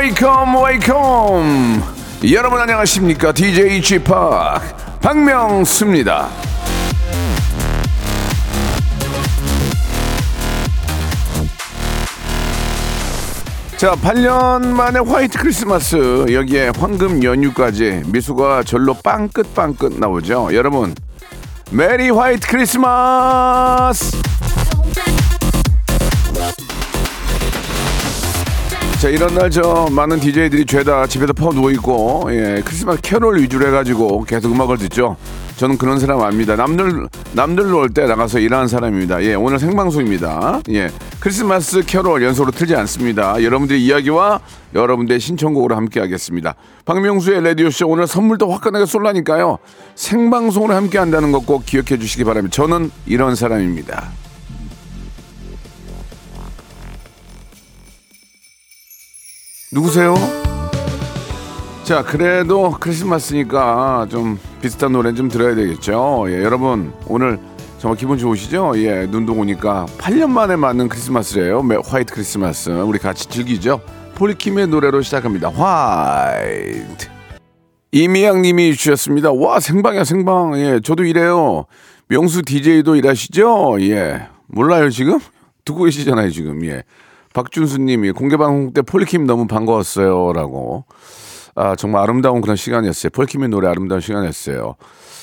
Welcome, welcome, welcome. 여러분 안녕하십니까? DJ Chip 박명수입니다. 자, 8년 만에 화이트 크리스마스 여기에 황금 연휴까지 미소가 절로 빵긋빵긋 나오죠. 여러분, 메리 화이트 크리스마스! 자, 이런 날 저 많은 DJ들이 죄다 집에서 퍼 누워 있고 예, 크리스마스 캐롤 위주로 해가지고 계속 음악을 듣죠. 저는 그런 사람 아닙니다. 남들 남들 놀 때 나가서 일하는 사람입니다. 예, 오늘 생방송입니다. 예, 크리스마스 캐롤 연속으로 틀지 않습니다. 여러분들의 이야기와 여러분들의 신청곡으로 함께하겠습니다. 박명수의 라디오 쇼 오늘 선물도 화끈하게 쏠라니까요. 생방송으로 함께한다는 것 꼭 기억해 주시기 바랍니다. 저는 이런 사람입니다. 누구세요? 자, 그래도 크리스마스니까 좀 비슷한 노래 좀 들어야 되겠죠. 예, 여러분, 오늘 정말 기분 좋으시죠? 예, 눈도 오니까 8년 만에 맞는 크리스마스래요. 매- 화이트 크리스마스. 우리 같이 즐기죠. 폴킴의 노래로 시작합니다. 화이트. 이미양 님이 주셨습니다. 와, 생방이야, 생방. 예, 저도 이래요. 명수 DJ도 일하시죠? 예. 몰라요, 지금? 듣고 계시잖아요, 지금. 예. 박준수 님이 공개방송 때 폴킴 너무 반가웠어요. 라고. 아, 정말 아름다운 그런 시간이었어요. 폴킴의 노래 아름다운 시간이었어요.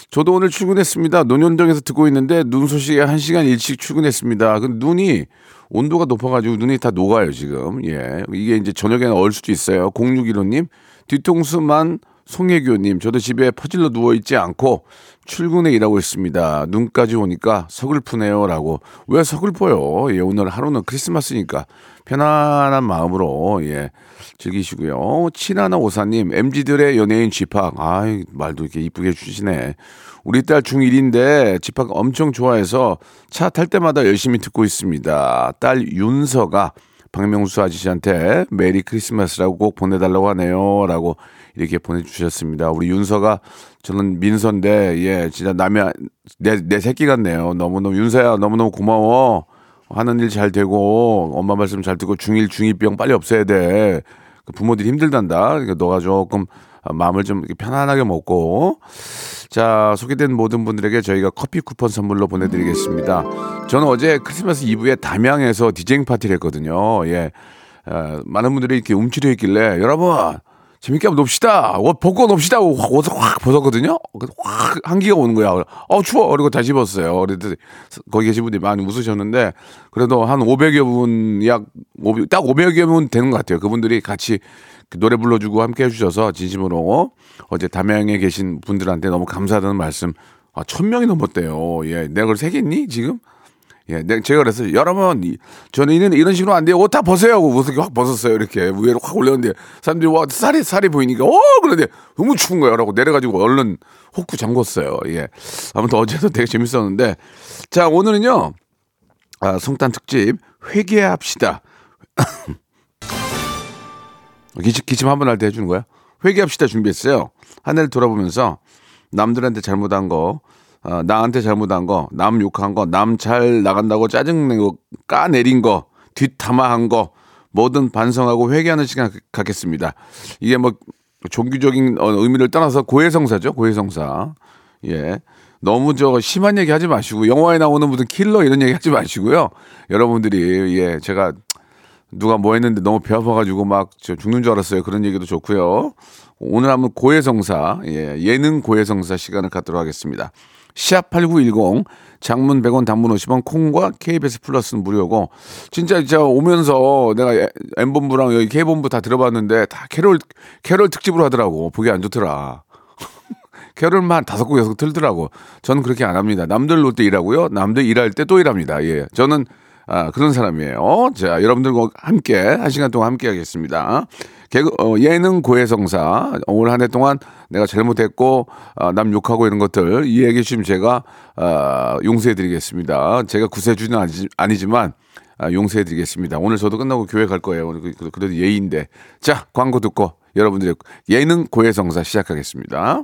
저도 오늘 출근했습니다. 논현동에서 듣고 있는데 눈 소식에 한 시간 일찍 출근했습니다. 그 눈이 온도가 높아가지고 눈이 다 녹아요, 지금. 예. 이게 이제 저녁에는 얼 수도 있어요. 0615님, 뒤통수만 송혜교님, 저도 집에 퍼질러 누워있지 않고 출근에 일하고 있습니다. 눈까지 오니까 서글프네요. 라고. 왜 서글퍼요? 예, 오늘 하루는 크리스마스니까 편안한 마음으로, 예, 즐기시고요. 칠하나 오사님, MG들의 연예인 집합. 아이, 말도 이렇게 이쁘게 해주시네. 우리 딸 중1인데 집합 엄청 좋아해서 차 탈 때마다 열심히 듣고 있습니다. 딸 윤서가 박명수 아저씨한테 메리 크리스마스라고 꼭 보내달라고 하네요. 라고 이렇게 보내주셨습니다. 우리 윤서가 저는 민서인데, 예, 진짜 남의, 내, 내 새끼 같네요. 너무너무, 윤서야, 너무너무 고마워. 하는 일 잘 되고, 엄마 말씀 잘 듣고, 중1, 중2병 빨리 없애야 돼. 그 부모들이 힘들단다. 그러니까 너가 조금 마음을 좀 편안하게 먹고, 자, 소개된 모든 분들에게 저희가 커피 쿠폰 선물로 보내드리겠습니다. 저는 어제 크리스마스 이브에 담양에서 디제잉 파티를 했거든요. 예. 어, 많은 분들이 이렇게 움츠려 있길래, 여러분, 재밌게 한번 놉시다. 옷 벗고 놉시다. 옷을 확 벗었거든요. 그래서 확 한기가 오는 거야. 어, 추워. 그리고 다시 입었어요. 그래도 거기 계신 분들이 많이 웃으셨는데, 그래도 한 500여 분, 약, 500, 딱 500여 분 되는 것 같아요. 그분들이 같이 그 노래 불러주고 함께 해주셔서 진심으로 어제 담양에 계신 분들한테 너무 감사하다는 말씀. 아, 천 명이 넘었대요. 예. 내가 그걸 세겠니? 지금? 예, 내가 제가 그랬어요. 여러분, 이- 저는 이런, 식으로 안 돼요. 옷 다 벗어요. 하고 옷을 확 벗었어요. 이렇게 위로 확 올렸는데 사람들이 와, 살이, 살이 보이니까, 어! 그런데 너무 추운 거예요. 라고 내려가지고 얼른 호구 잠궜어요. 예. 아무튼 어제도 되게 재밌었는데. 자, 오늘은요, 아, 성탄 특집 회개합시다. 기침, 기침 한 번 할 때 해주는 거야? 회개합시다 준비했어요. 한 해를 돌아보면서 남들한테 잘못한 거, 어, 나한테 잘못한 거, 남 욕한 거, 남 잘 나간다고 짜증내고 까내린 거, 뒷담화한 거, 뭐든 반성하고 회개하는 시간 갖겠습니다. 이게 뭐 종교적인 어, 의미를 떠나서 고해성사죠, 고해성사. 예. 너무 저 심한 얘기 하지 마시고 영화에 나오는 무슨 킬러 이런 얘기 하지 마시고요. 여러분들이 예 제가 누가 뭐 했는데 너무 배 아파가지고 막저 죽는 줄 알았어요. 그런 얘기도 좋고요. 오늘 한번 고해성사, 예, 예능 고해성사 시간을 갖도록 하겠습니다. 시합8910 장문 100원 단문 50원 콩과 KBS 플러스는 무료고 진짜 진짜 오면서 내가 에- M본부랑 여기 K본부 다 들어봤는데 다 캐롤 캐롤 특집으로 하더라고. 보기 안 좋더라. 캐롤만 다섯 곡 여섯 곡 틀더라고. 저는 그렇게 안 합니다. 남들 놀 때 일하고요. 남들 일할 때 또 일합니다. 예. 저는 아, 그런 사람이에요. 자, 여러분들과 함께 한 시간 동안 함께 하겠습니다. 개그, 어, 예능 고해성사. 올 한 해 동안 내가 잘못했고, 아, 남 욕하고 이런 것들 이해해 주시면 제가, 아, 용서해 드리겠습니다. 제가 구세주는 아니지, 아니지만, 아, 용서해 드리겠습니다. 오늘 저도 끝나고 교회 갈 거예요. 그- 그- 그래도 예의인데. 자, 광고 듣고 여러분들의 예능 고해성사 시작하겠습니다.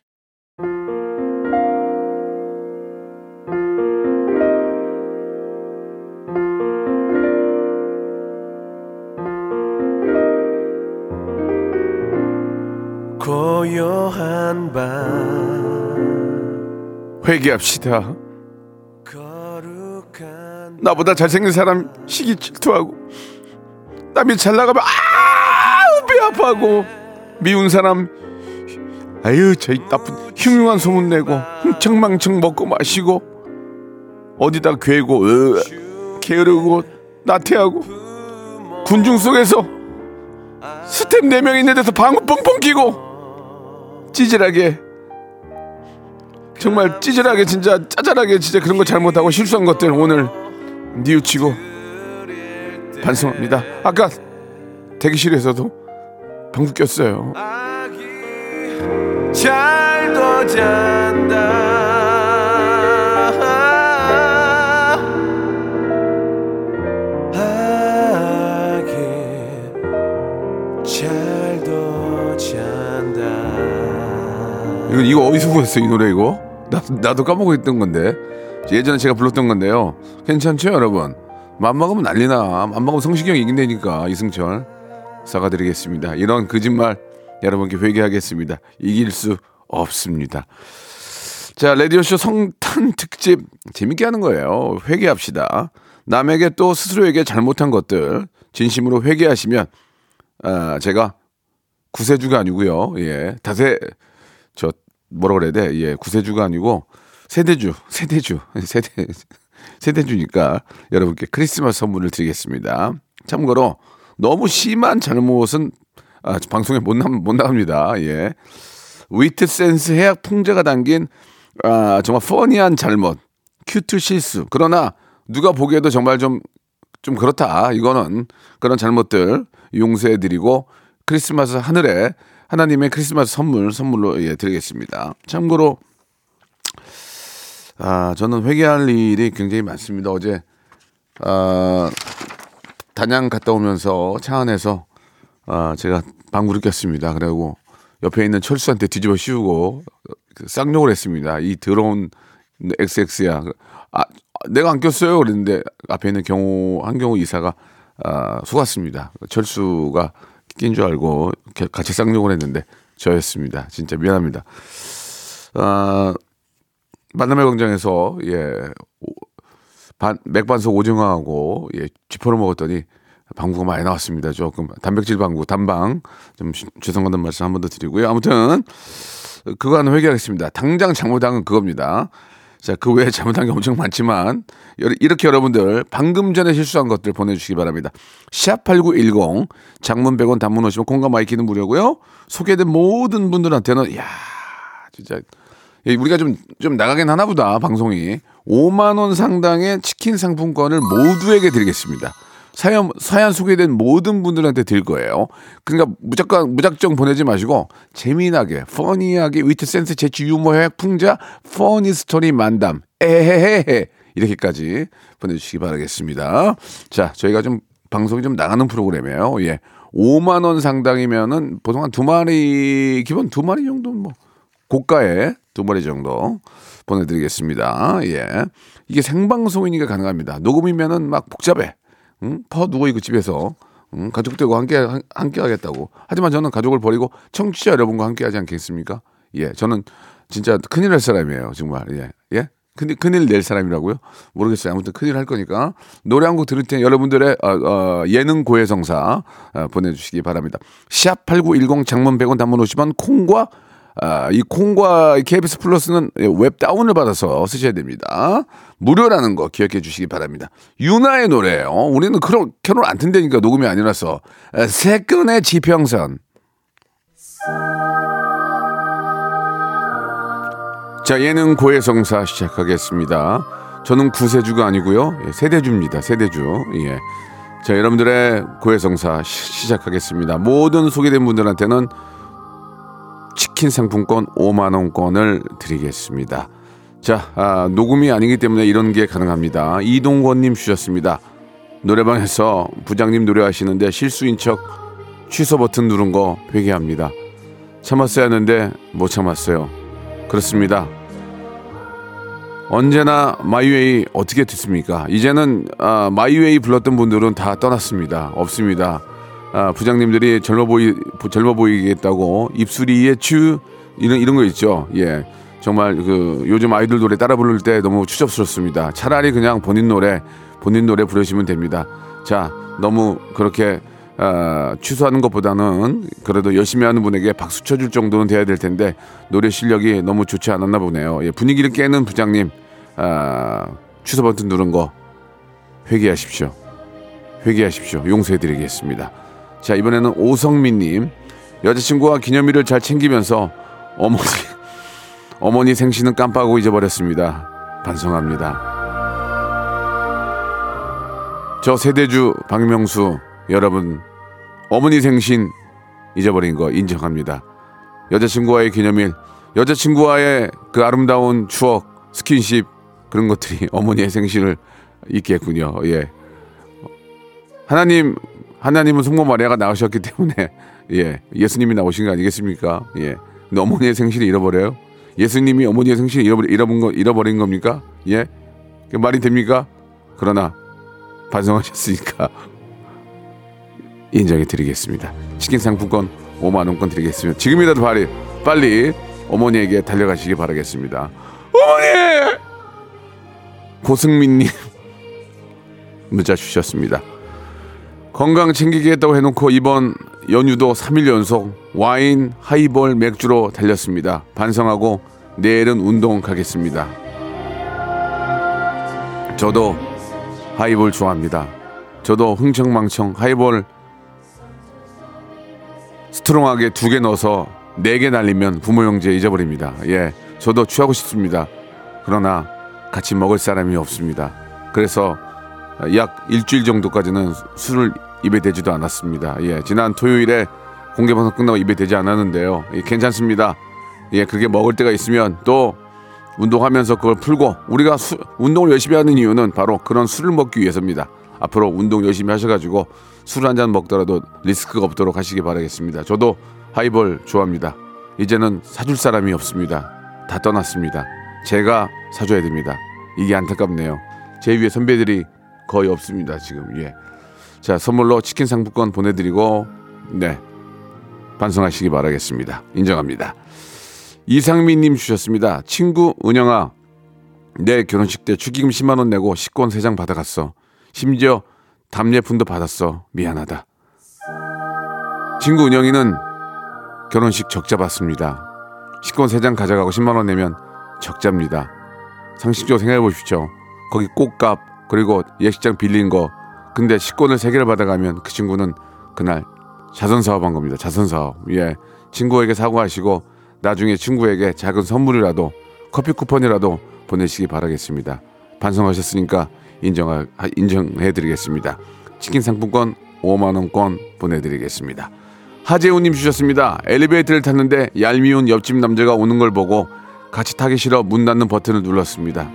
고요한 밤 회개합시다. 나보다 잘생긴 사람 시기 질투하고 남이 잘 나가면 아우 배 아파하고 미운 사람 아유 저이 나쁜 흉흉한 소문 내고 흥청망청 먹고 마시고 어디다 괴고 으, 게으르고 나태하고 군중 속에서 스텝 4명 있는 데서 방구 뻥뻥 끼고 찌질하게 정말 찌질하게 진짜 짜잘하게 진짜 그런 거 잘못하고 실수한 것들 오늘 뉘우치고 반성합니다. 아까 대기실에서도 방구 꼈어요. 이거 이거 어디서 구했어 이 노래 이거? 나 나도 까먹고 있던 건데 예전에 제가 불렀던 건데요. 괜찮죠 여러분? 맘 먹으면 난리나. 맘 먹으면 성시경 이긴다니까 이승철 사과드리겠습니다. 이런 거짓말 여러분께 회개하겠습니다. 이길 수 없습니다. 자, 라디오쇼 성탄 특집 재밌게 하는 거예요. 회개합시다. 남에게 또 스스로에게 잘못한 것들 진심으로 회개하시면 아, 제가 구세주가 아니고요. 예. 다세 저 뭐라 그래야 돼? 예. 구세주가 아니고 세대주, 세대주, 세대 세대주니까 여러분께 크리스마스 선물을 드리겠습니다. 참고로 너무 심한 잘못은 아, 방송에 못, 나, 못 나갑니다. 예. 위트 센스 해학 풍자가 담긴 아, 정말 funny한 잘못, cute 실수. 그러나 누가 보기에도 정말 좀, 좀 그렇다. 이거는 그런 잘못들 용서해드리고 크리스마스 하늘에 하나님의 크리스마스 선물, 선물로 예, 드리겠습니다. 참고로, 아, 저는 회개할 일이 굉장히 많습니다. 어제, 아, 단양 갔다 오면서 차 안에서 아, 제가 방구를 꼈습니다. 그리고 옆에 있는 철수한테 뒤집어 씌우고 그 쌍욕을 했습니다. 이 더러운 XX야. 아, 내가 안 꼈어요. 그랬는데 앞에 있는 경호 한경호 이사가 아, 속았습니다. 철수가 낀 줄 알고 같이 쌍욕을 했는데 저였습니다. 진짜 미안합니다. 아, 만남의 광장에서 예 오- 반, 맥반석 오징어하고 예, 쥐포를 먹었더니 방구가 많이 나왔습니다. 조금 단백질 방구 단방 좀 시- 죄송하다는 말씀 한 번 더 드리고요. 아무튼 그거는 회개하겠습니다. 당장 건 그겁니다. 자, 그 외에 잘못한 게 엄청 많지만 여- 이렇게 여러분들 방금 전에 실수한 것들 보내주시기 바랍니다. 샵8910 장문 100원 단문 50원 콩과 my K는 무료고요. 소개된 모든 분들한테는 야 진짜 예, 우리가 좀, 좀 나가긴 하나 보다, 방송이. 5만 원 상당의 치킨 상품권을 모두에게 드리겠습니다. 사연, 사연 소개된 모든 분들한테 드릴 거예요. 그러니까 무조건, 무작정 보내지 마시고, 재미나게, funny하게, 위트 센스, 재치, 유머, 해학, 풍자, funny story 만담, 에헤헤헤. 이렇게까지 보내주시기 바라겠습니다. 자, 저희가 좀 방송이 좀 나가는 프로그램이에요. 예. 5만원 상당이면은 보통 한 두 마리, 기본 두 마리 정도 뭐. 고가에 두 마리 정도 보내드리겠습니다. 예. 이게 생방송이니까 가능합니다. 녹음이면은 막 복잡해. 응? 퍼 누워 있고 집에서. 응? 가족들과 함께, 함께 하겠다고. 하지만 저는 가족을 버리고 청취자 여러분과 함께 하지 않겠습니까? 예. 저는 진짜 큰일 날 사람이에요. 정말. 예. 예? 큰일, 큰일 낼 사람이라고요? 모르겠어요. 아무튼 큰일 할 거니까. 노래 한 곡 들을 때 여러분들의 어, 어, 예능 고해성사 어, 보내주시기 바랍니다. 샵8910 장문 100원 단문 50원 콩과 아, 이 콩과 KBS 플러스는 앱 다운을 받아서 쓰셔야 됩니다. 무료라는 거 기억해 주시기 바랍니다. 유나의 노래예요. 우리는 그런 캐롤 안 튼다니까 녹음이 아니라서 에, 세끈의 지평선. 자, 예능 고해성사 시작하겠습니다. 저는 구세주가 아니고요. 예, 세대주입니다. 세대주. 예. 자, 여러분들의 고해성사 시- 시작하겠습니다. 모든 소개된 분들한테는 치킨 상품권 5만 원권을 드리겠습니다. 자, 아, 녹음이 아니기 때문에 이런 게 가능합니다. 이동권님 주셨습니다. 노래방에서 부장님 노래하시는데 실수인 척 취소 버튼 누른 거 회개합니다. 참았어야 하는데 못 참았어요. 그렇습니다. 언제나 My Way 어떻게 듣습니까? 이제는 아, My Way 불렀던 분들은 다 떠났습니다. 없습니다. 아, 부장님들이 젊어 보이 젊어 보이겠다고 입술이에 추 이런 이런 거 있죠. 예. 정말 그 요즘 아이돌 노래 따라 부를 때 너무 추접스럽습니다. 차라리 그냥 본인 노래 본인 노래 부르시면 됩니다. 자, 너무 그렇게 아, 취소하는 것보다는 그래도 열심히 하는 분에게 박수 쳐줄 정도는 돼야 될 텐데 노래 실력이 너무 좋지 않았나 보네요. 예, 분위기를 깨는 부장님 아, 취소 버튼 누른 거 회개하십시오. 회개하십시오. 용서해드리겠습니다. 자 이번에는 오성민님 여자친구와 기념일을 잘 챙기면서 어머니 어머니 생신은 깜빡하고 잊어버렸습니다. 반성합니다. 저 세대주 박명수 여러분 어머니 생신 잊어버린 거 인정합니다. 여자친구와의 기념일, 여자친구와의 그 아름다운 추억, 스킨십 그런 것들이 어머니의 생신을 잊겠군요. 예. 하나님 하나님은 성모 마리아가 나오셨기 때문에 예 예수님이 나오신 거 아니겠습니까? 예. 근데 어머니의 생신을 잃어버려요? 예수님이 어머니의 생신을 잃어버린, 잃어버린, 거, 잃어버린 겁니까? 예? 그 말이 됩니까? 그러나 반성하셨으니까 인정해 드리겠습니다. 치킨 상품권 5만 원권 드리겠습니다. 지금이라도 빨리 빨리 어머니에게 달려가시기 바라겠습니다. 어머니! 고승민님 문자 주셨습니다. 건강 챙기겠다고 해놓고 이번 연휴도 3일 연속 와인, 하이볼, 맥주로 달렸습니다. 반성하고 내일은 운동 가겠습니다. 저도 하이볼 좋아합니다. 저도 흥청망청 하이볼 strong하게 두 개 넣어서 네 개 날리면 부모 형제 잊어버립니다. 예, 저도 취하고 싶습니다. 그러나 같이 먹을 사람이 없습니다. 그래서 약 일주일 정도까지는 술을 입에 대지도 않았습니다. 예, 지난 토요일에 공개 방송 끝나고 입에 대지 않았는데요. 예, 괜찮습니다. 예, 그게 먹을 때가 있으면 또 운동하면서 그걸 풀고 우리가 수- 운동을 열심히 하는 이유는 바로 그런 술을 먹기 위해서입니다. 앞으로 운동 열심히 하셔가지고 술 한 잔 먹더라도 리스크가 없도록 하시기 바라겠습니다. 저도 하이볼 좋아합니다. 이제는 사줄 사람이 없습니다. 다 떠났습니다. 제가 사줘야 됩니다. 이게 안타깝네요. 제 위에 선배들이 거의 없습니다. 지금 예. 자 선물로 치킨 상품권 보내드리고 네 반성하시기 바라겠습니다. 인정합니다. 이상민님 주셨습니다. 친구 은영아, 내 결혼식 때 축의금 10만 원 내고 식권 3장 받아갔어. 심지어 답례품도 받았어. 미안하다. 친구 은영이는 결혼식 적자 받습니다. 식권 3장 가져가고 10만 원 내면 적자입니다. 상식적으로 생각해 보십시오. 거기 꽃값 그리고 예식장 빌린 거 근데 식권을 3개를 받아가면 그 친구는 그날 자선 사업한 겁니다. 자선 사업. 예. 친구에게 사과하시고 나중에 친구에게 작은 선물이라도 커피 쿠폰이라도 보내시기 바라겠습니다. 반성하셨으니까 인정 인정해 드리겠습니다. 치킨 상품권 5만 원권 보내 드리겠습니다. 하재훈 님 주셨습니다. 엘리베이터를 탔는데 얄미운 옆집 남자가 오는 걸 보고 같이 타기 싫어 문 닫는 버튼을 눌렀습니다.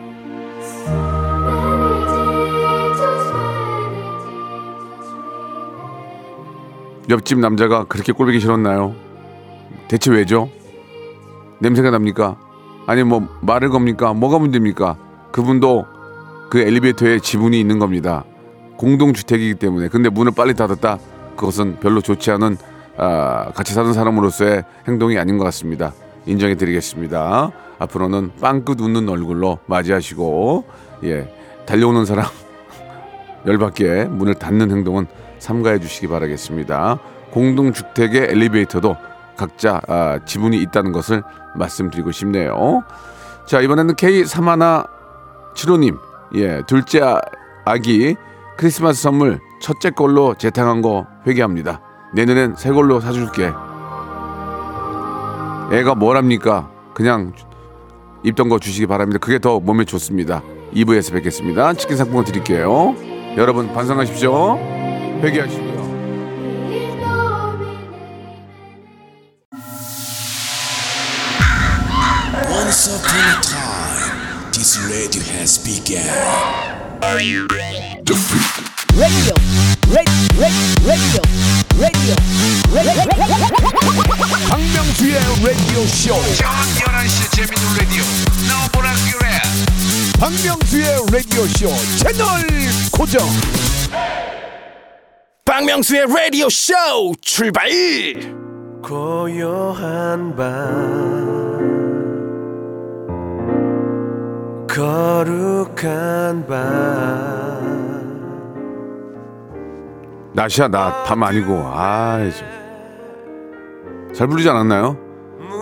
옆집 남자가 그렇게 꼴보기 싫었나요? 대체 왜죠? 냄새가 납니까? 아니 뭐 말을 겁니까? 뭐가 문제입니까? 그분도 그 엘리베이터에 지분이 있는 겁니다. 공동주택이기 때문에 근데 문을 빨리 닫았다 그것은 별로 좋지 않은 아, 같이 사는 사람으로서의 행동이 아닌 것 같습니다. 인정해 드리겠습니다. 앞으로는 빵긋 웃는 얼굴로 맞이하시고 예 달려오는 사람 열받게 문을 닫는 행동은 삼가해 주시기 바라겠습니다. 공동주택의 엘리베이터도 각자 아, 지분이 있다는 것을 말씀드리고 싶네요. 자 이번에는 K3175님 예 둘째 아- 아기 크리스마스 선물 첫째 걸로 재탕한 거 회개합니다. 내년엔 새 걸로 사줄게. 애가 뭐랍니까? 그냥 입던 거 주시기 바랍니다. 그게 더 몸에 좋습니다. 2부에서 뵙겠습니다. 치킨 상품권 드릴게요. 여러분 반성하십시오. 회개하시고요. Once upon a time, this radio has begun. radio, radio, radio, radio, radio. 박명수의 라디오 쇼. 저녁 11시 재밌는 라디오 너보라 그래 박명수의 라디오 쇼 채널 고정. 박명수의 라디오 쇼 출발. 고요한 밤 거룩한 밤 낮이야 낮, 밤 아니고 아이 좀. 잘 부르지 않았나요?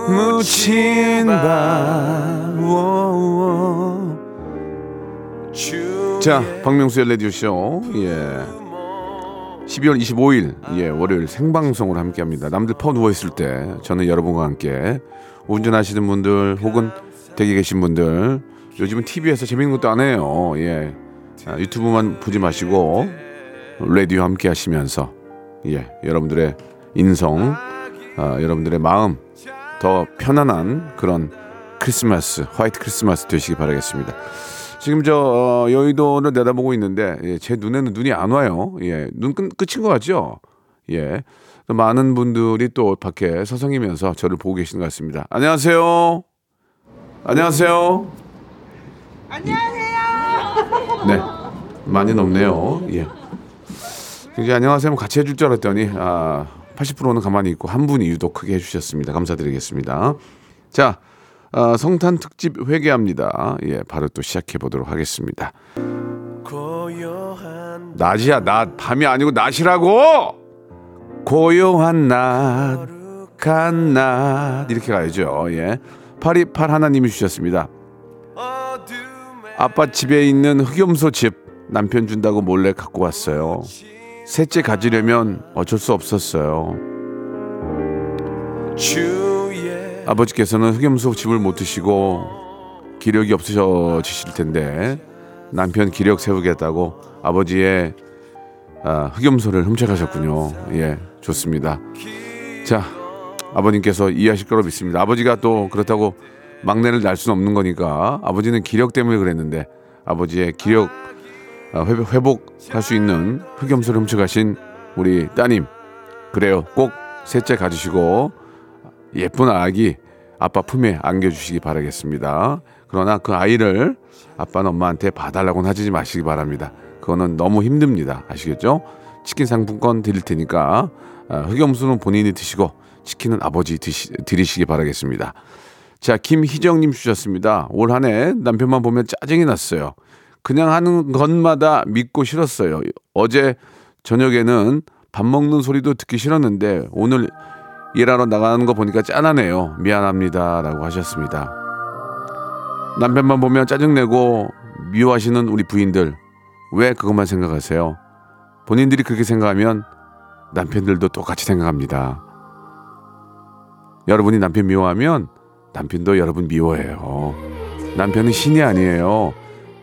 묻힌 밤 워워. 자 박명수의 라디오 쇼 예. 12월 25일 예 월요일 생방송으로 함께합니다. 남들 퍼 누워 있을 때 저는 여러분과 함께 운전하시는 분들 혹은 댁에 계신 분들 요즘은 TV에서 재밌는 것도 안 해요. 예 아, 유튜브만 보지 마시고 라디오 함께 하시면서 예 여러분들의 인성 아, 여러분들의 마음 더 편안한 그런 크리스마스 화이트 크리스마스 되시기 바라겠습니다. 지금 저 어, 여의도를 내다보고 있는데 예, 제 눈에는 눈이 안 와요. 예, 눈 끝, 끝인 것 같죠? 예. 또 많은 분들이 또 밖에 서성이면서 저를 보고 계시는 것 같습니다. 안녕하세요. 안녕하세요. 안녕하세요. 네, 많이 넘네요. 예. 이제 안녕하세요 같이 해줄 줄 알았더니 아, 80%는 가만히 있고 한 분이 유독 크게 해주셨습니다. 감사드리겠습니다. 자, 아, 성탄 특집 회개합니다. 예, 바로 또 시작해 보도록 하겠습니다. 낮이야 낮. 밤이 아니고 낮이라고! 고요한 낮 간낮. 이렇게 가야죠 예. 파리팔 하나님이 주셨습니다. 아빠 집에 있는 흑염소 집 남편 준다고 몰래 갖고 왔어요. 셋째 가지려면 어쩔 수 없었어요. 주의 아버지께서는 흑염소 집을 못 드시고 기력이 없으셔지실 텐데 남편 기력 세우겠다고 아버지의 아, 흑염소를 훔쳐가셨군요. 예, 좋습니다. 자, 아버님께서 이해하실 거로 믿습니다. 아버지가 또 그렇다고 막내를 날 수는 없는 거니까 아버지는 기력 때문에 그랬는데 아버지의 기력 아, 회복, 회복할 수 있는 흑염소를 훔쳐가신 우리 따님 그래요. 꼭 셋째 가지시고 예쁜 아기 아빠 품에 안겨주시기 바라겠습니다. 그러나 그 아이를 아빠는 엄마한테 봐달라고는 하지 마시기 바랍니다. 그거는 너무 힘듭니다. 아시겠죠? 치킨 상품권 드릴 테니까 아, 흑염소는 본인이 드시고 치킨은 아버지 드시, 드리시기 바라겠습니다. 자, 김희정님 주셨습니다. 올 한 해 남편만 보면 짜증이 났어요. 그냥 하는 것마다 믿고 싫었어요. 어제 저녁에는 밥 먹는 소리도 듣기 싫었는데 오늘 일하러 나가는 거 보니까 짠하네요. 미안합니다라고 하셨습니다. 남편만 보면 짜증내고 미워하시는 우리 부인들 왜 그것만 생각하세요? 본인들이 그렇게 생각하면 남편들도 똑같이 생각합니다. 여러분이 남편 미워하면 남편도 여러분 미워해요. 남편은 신이 아니에요.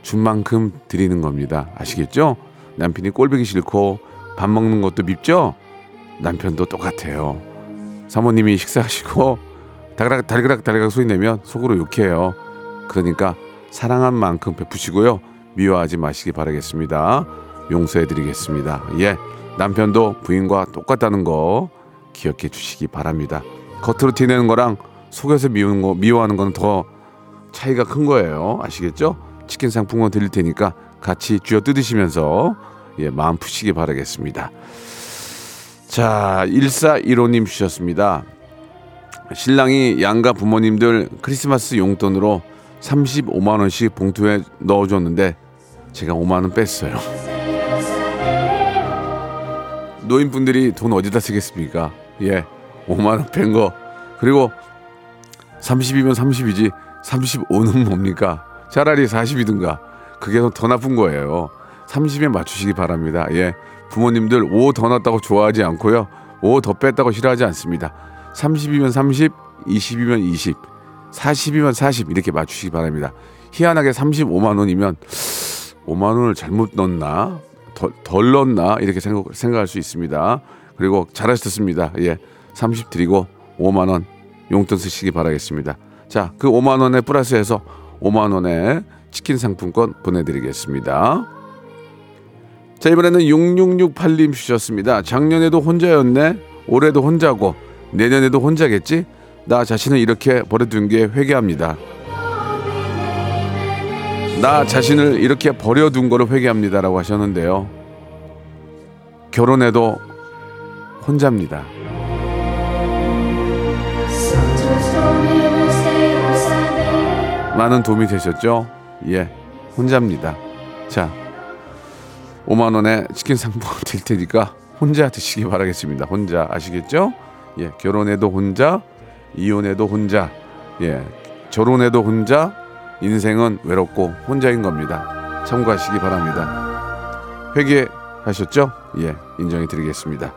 준 만큼 드리는 겁니다. 아시겠죠? 남편이 꼴보기 싫고 밥 먹는 것도 밉죠? 남편도 똑같아요. 사모님이 식사하시고 달그락 달그락 달그락 소리 내면 속으로 욕해요. 그러니까 사랑한 만큼 베푸시고요. 미워하지 마시기 바라겠습니다. 용서해 드리겠습니다. 예. 남편도 부인과 똑같다는 거 기억해 주시기 바랍니다. 겉으로 티내는 거랑 속에서 미우는 거, 미워하는 거는 더 차이가 큰 거예요. 아시겠죠? 치킨 상품권 드릴 테니까 같이 쥐어 뜯으시면서 예, 마음 푸시기 바라겠습니다. 자, 1415님 주셨습니다. 신랑이 양가 부모님들 크리스마스 용돈으로 35만 원씩 봉투에 넣어줬는데 제가 5만 원 뺐어요. 노인분들이 돈 어디다 쓰겠습니까? 예, 5만 원 뺀 거. 그리고 30이면 30이지 35는 뭡니까? 차라리 40이든가. 그게 더 나쁜 거예요. 30에 맞추시기 바랍니다. 예. 부모님들 5더 넣었다고 좋아하지 않고요. 5 더 뺐다고 싫어하지 않습니다. 30이면 30, 20이면 20, 40이면 40 이렇게 맞추시기 바랍니다. 희한하게 35만 원이면 5만 원을 잘못 넣었나? 덜, 덜 넣었나? 이렇게 생각, 생각할 수 있습니다. 그리고 잘하셨습니다. 예. 30 드리고 5만 원 용돈 쓰시기 바라겠습니다. 자, 그 5만 원에 플러스해서 5만 원에 치킨 상품권 보내 드리겠습니다. 자, 이번에는 6668님 주셨습니다. 작년에도 혼자였네. 올해도 혼자고 내년에도 혼자겠지? 나 자신을 이렇게 버려둔 게 회개합니다. 나 자신을 이렇게 버려둔 거를 회개합니다라고 하셨는데요. 결혼해도 혼자입니다. 많은 도움이 되셨죠? 예, 혼자입니다. 자, 5만 원에 치킨 상품 드릴 테니까 혼자 드시기 바라겠습니다. 혼자 아시겠죠? 예, 결혼해도 혼자, 이혼해도 혼자, 예, 결혼해도 혼자, 인생은 외롭고 혼자인 겁니다. 참고하시기 바랍니다. 회개하셨죠? 예, 인정해 드리겠습니다.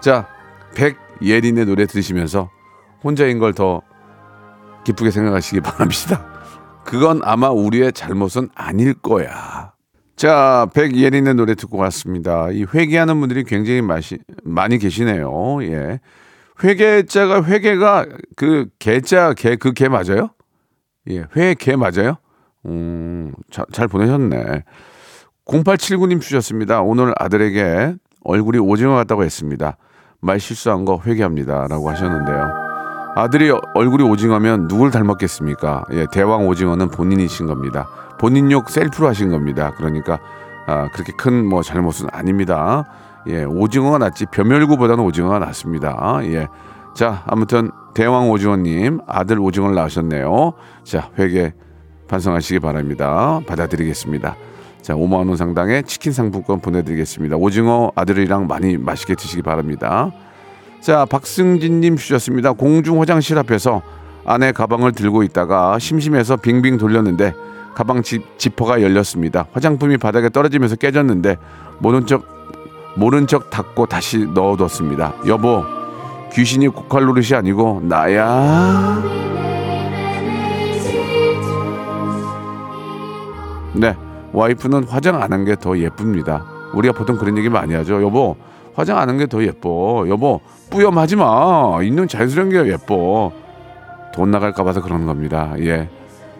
자, 백예린의 노래 들으시면서 혼자인 걸 더 기쁘게 생각하시기 바랍니다. 그건 아마 우리의 잘못은 아닐 거야. 자, 백예린의 노래 듣고 왔습니다. 이 회개하는 분들이 굉장히 마시, 많이 계시네요. 예. 회개자가 회개가 그 개자 개 그 개 맞아요? 예, 회개 맞아요? 음, 자, 잘 보내셨네. 0879님 주셨습니다. 오늘 아들에게 얼굴이 오징어 같다고 했습니다. 말 실수한 거 회개합니다 라고 하셨는데요. 아들이 얼굴이 오징어면 누굴 닮았겠습니까? 예, 대왕 오징어는 본인이신 겁니다. 본인 욕 셀프로 하신 겁니다. 그러니까 아, 그렇게 큰 뭐 잘못은 아닙니다. 예, 오징어가 낫지 벼멸구보다는 오징어가 낫습니다. 예. 자, 아무튼 대왕 오징어님 아들 오징어를 낳으셨네요. 자, 회계 반성하시기 바랍니다. 받아드리겠습니다. 자, 5만 원 상당의 치킨 상품권 보내드리겠습니다. 오징어 아들이랑 많이 맛있게 드시기 바랍니다. 자, 박승진님 주셨습니다. 공중 화장실 앞에서 아내 가방을 들고 있다가 심심해서 빙빙 돌렸는데 가방 지, 지퍼가 열렸습니다. 화장품이 바닥에 떨어지면서 깨졌는데 모른 척 모른 척 닫고 다시 넣어뒀습니다. 여보, 귀신이 고칼 노릇이 아니고 나야. 네, 와이프는 화장 안 한 게 더 예쁩니다. 우리가 보통 그런 얘기 많이 하죠. 여보, 화장 안 한 게 더 예뻐. 여보, 뿌염하지 마. 있는 자연스러운 게 예뻐. 돈 나갈까 봐서 그러는 겁니다. 예.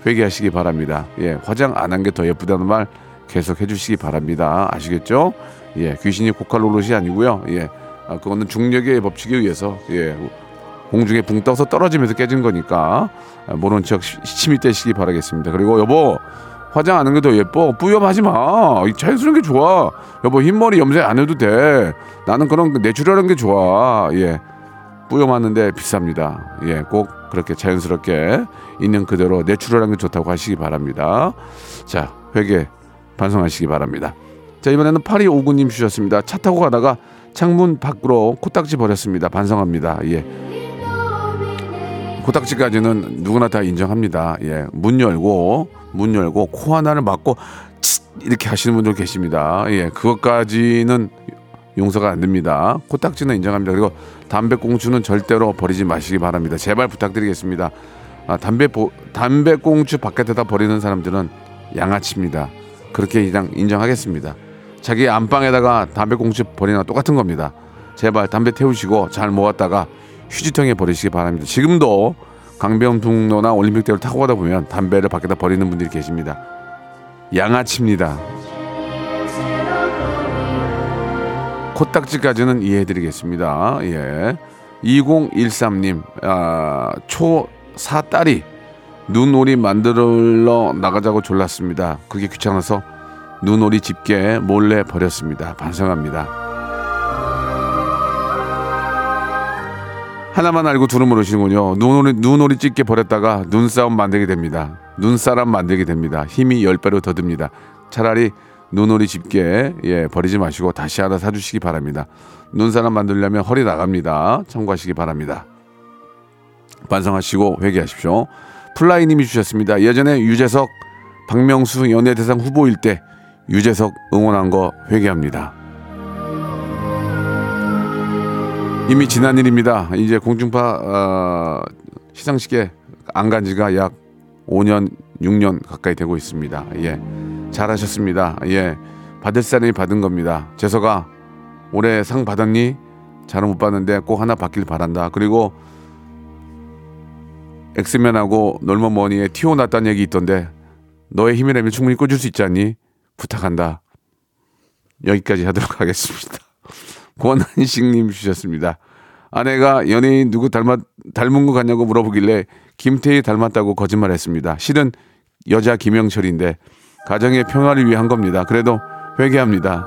회개하시기 바랍니다. 예. 화장 안 한 게 더 예쁘다는 말 계속 해주시기 바랍니다. 아시겠죠? 예. 귀신이 고칼 노릇이 아니고요. 예. 아, 그거는 중력의 법칙에 의해서 예. 공중에 붕 떠서 떨어지면서 깨진 거니까 아, 모른 척 시- 시침이 떼시기 바라겠습니다. 그리고 여보 화장 안 하는 게더 예뻐. 뿌염하지 마. 이 자연스러운 게 좋아. 여보 흰머리 염색 안 해도 돼. 나는 그런 그 내추럴한 게 좋아. 예. 뿌염하는데 비쌉니다. 예 꼭 그렇게 자연스럽게 있는 그대로 내추럴한 게 좋다고 하시기 바랍니다. 자 회개 반성하시기 바랍니다. 자 이번에는 8259님 주셨습니다. 차 타고 가다가 창문 밖으로 코딱지 버렸습니다. 반성합니다. 예. 코딱지까지는 누구나 다 인정합니다. 예, 문 열고 문 열고 코 하나를 막고 치 이렇게 하시는 분들 계십니다. 예, 그것까지는 용서가 안 됩니다. 코딱지는 인정합니다. 그리고 담배꽁초는 절대로 버리지 마시기 바랍니다. 제발 부탁드리겠습니다. 아, 담배 보, 담배꽁초 바깥에다 버리는 사람들은 양아치입니다. 그렇게 그냥 인정하겠습니다. 자기 안방에다가 담배꽁초 버리나 똑같은 겁니다. 제발 담배 태우시고 잘 모았다가 휴지통에 버리시기 바랍니다. 지금도 강변북로나 올림픽대로 타고 가다 보면 담배를 밖에다 버리는 분들이 계십니다. 양아치입니다. 코딱지까지는 이해해드리겠습니다. 예. 2013님, 아, 초4 딸이 눈오리 만들러 나가자고 졸랐습니다. 그게 귀찮아서 눈오리 집게 몰래 버렸습니다. 반성합니다. 하나만 알고 둘은 모르시는군요. 눈오리, 눈오리 찢게 버렸다가 눈싸움 만들게 됩니다. 눈사람 만들게 됩니다. 힘이 열 배로 더 듭니다. 차라리 눈오리 집게 예, 버리지 마시고 다시 하나 사주시기 바랍니다. 눈사람 만들려면 허리 나갑니다. 참고하시기 바랍니다. 반성하시고 회개하십시오. 플라이님이 주셨습니다. 예전에 유재석, 박명수 연예대상 후보일 때 유재석 응원한 거 회개합니다. 이미 지난 일입니다. 이제 공중파 어, 시상식에 안 간 지가 약 5년, 6년 가까이 되고 있습니다. 예. 잘하셨습니다. 예. 받을 사람이 받은 겁니다. 재석아, 올해 상 받았니? 잘은 못 받는데 꼭 하나 받길 바란다. 그리고 엑스맨하고 놀머머니에 티오 났다는 얘기 있던데 너의 힘이라면 충분히 꽂을 수 있지 않니? 부탁한다. 여기까지 하도록 하겠습니다. 권한식님 주셨습니다. 아내가 연예인 누구 닮았, 닮은 것 같냐고 물어보길래 김태희 닮았다고 거짓말했습니다. 실은 여자 김영철인데 가정의 평화를 위해 한 겁니다. 그래도 회개합니다.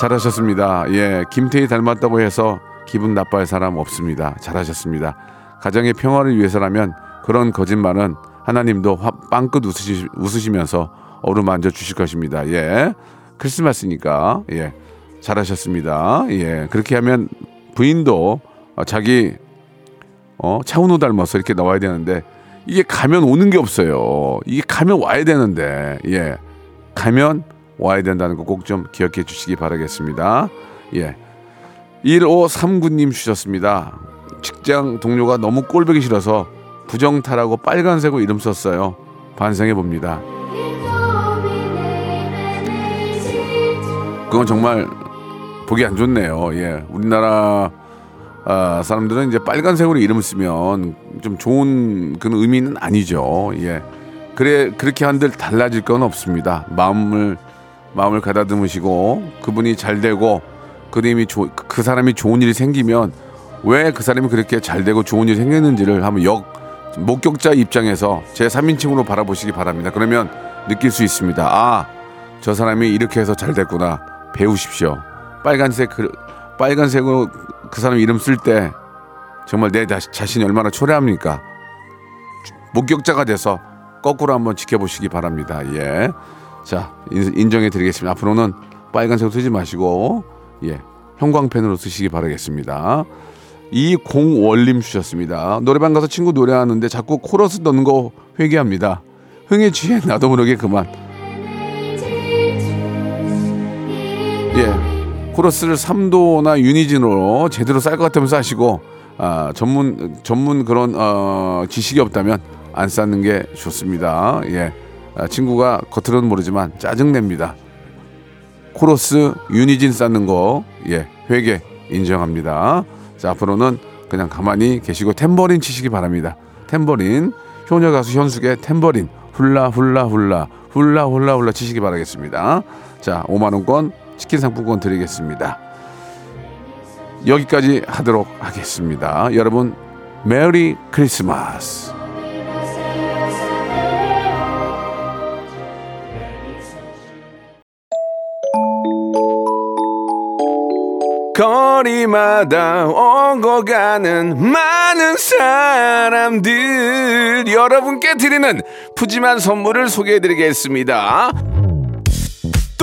잘하셨습니다. 예, 김태희 닮았다고 해서 기분 나빠할 사람 없습니다. 잘하셨습니다. 가정의 평화를 위해서라면 그런 거짓말은 하나님도 화, 빵긋 웃으시, 웃으시면서 어루만져 주실 것입니다. 예, 크리스마스니까 예, 잘하셨습니다. 예, 그렇게 하면 부인도 어, 자기 어, 차은우 닮아서 이렇게 나와야 되는데 이게 가면 오는 게 없어요. 이게 가면 와야 되는데 예, 가면 와야 된다는 거 꼭 좀 기억해 주시기 바라겠습니다. 예. 1539님 주셨습니다. 직장 동료가 너무 꼴보기 싫어서 부정타라고 빨간색으로 이름 썼어요. 반성해 봅니다. 그건 정말 보기 안 좋네요. 예. 우리나라 아, 사람들은 이제 빨간색으로 이름을 쓰면 좀 좋은 그런 의미는 아니죠. 예. 그래 그렇게 한들 달라질 건 없습니다. 마음을 마음을 가다듬으시고 그분이 잘 되고 그림이 조, 그 사람이 좋은 일이 생기면 왜 그 사람이 그렇게 잘 되고 좋은 일이 생겼는지를 한번 역 목격자 입장에서 제 3인칭으로 바라보시기 바랍니다. 그러면 느낄 수 있습니다. 아, 저 사람이 이렇게 해서 잘 됐구나. 배우십시오. 빨간색 그 빨간색으로 그 사람 이름 쓸 때 정말 내 자, 자신이 얼마나 초라합니까? 목격자가 돼서 거꾸로 한번 지켜보시기 바랍니다. 예. 자, 인정해 드리겠습니다. 앞으로는 빨간색 쓰지 마시고, 예. 형광펜으로 쓰시기 바라겠습니다. 이공월님 주셨습니다. 노래방 가서 친구 노래하는데 자꾸 코러스 넣는 거 회개합니다. 흥에 취해 나도 모르게 그만. 예. 코러스를 3도나 유니진으로 제대로 쌀 것 같으면 싸시고, 아, 전문, 전문 그런, 어, 지식이 없다면 안 쌓는 게 좋습니다. 예. 아, 친구가 겉으로는 모르지만 짜증냅니다. 코러스 유니진 쌓는 거, 예, 회계 인정합니다. 자, 앞으로는 그냥 가만히 계시고 탬버린 치시기 바랍니다. 탬버린. 효녀 가수 현숙의 탬버린. 훌라, 훌라, 훌라, 훌라, 훌라, 훌라 치시기 바라겠습니다. 자, 5만 원권 치킨 상품권 드리겠습니다. 여기까지 하도록 하겠습니다. 여러분, 메리 크리스마스. 거리마다 오고 가는 많은 사람들 여러분께 드리는 푸짐한 선물을 소개해 드리겠습니다.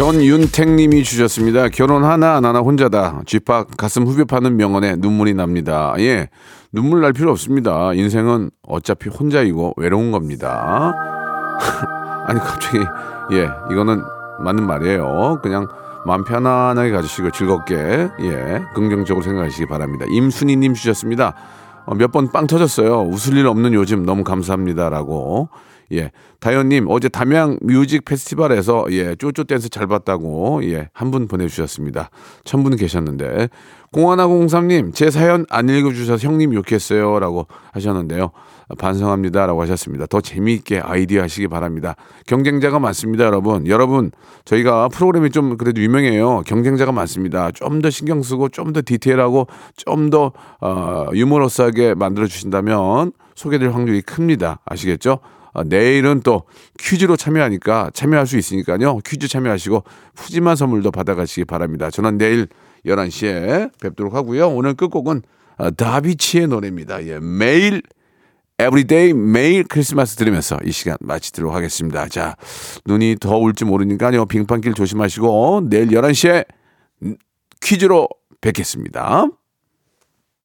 전윤택님이 주셨습니다. 결혼 하나 안 하나 혼자다. 쥐팍 가슴 후벼 파는 명언에 눈물이 납니다. 예, 눈물 날 필요 없습니다. 인생은 어차피 혼자이고 외로운 겁니다. 아니 갑자기 예, 이거는 맞는 말이에요. 그냥 마음 편안하게 가지시고 즐겁게 예, 긍정적으로 생각하시기 바랍니다. 임순희님 주셨습니다. 어, 몇번 빵 터졌어요. 웃을 일 없는 요즘 너무 감사합니다라고. 예, 다현님 어제 담양 뮤직 페스티벌에서 예 쪼쪼 댄스 잘 봤다고 예 한 분 보내주셨습니다. 천 분 계셨는데 공하나공삼님 제 사연 안 읽어주셔서 형님 욕했어요 라고 하셨는데요. 반성합니다 라고 하셨습니다. 더 재미있게 아이디어 하시기 바랍니다. 경쟁자가 많습니다, 여러분. 여러분 저희가 프로그램이 좀 그래도 유명해요. 경쟁자가 많습니다. 좀 더 신경 쓰고 좀 더 디테일하고 좀더 어, 유머러스하게 만들어 주신다면 소개될 확률이 큽니다. 아시겠죠? 아, 내일은 또 퀴즈로 참여하니까 참여할 수 있으니까요. 퀴즈 참여하시고 푸짐한 선물도 받아가시기 바랍니다. 저는 내일 11시에 뵙도록 하고요. 오늘 끝곡은 아, 다비치의 노래입니다. 예, 매일 Everyday 매일 크리스마스 들으면서 이 시간 마치도록 하겠습니다. 자, 눈이 더 올지 모르니까요. 빙판길 조심하시고 내일 11시에 퀴즈로 뵙겠습니다.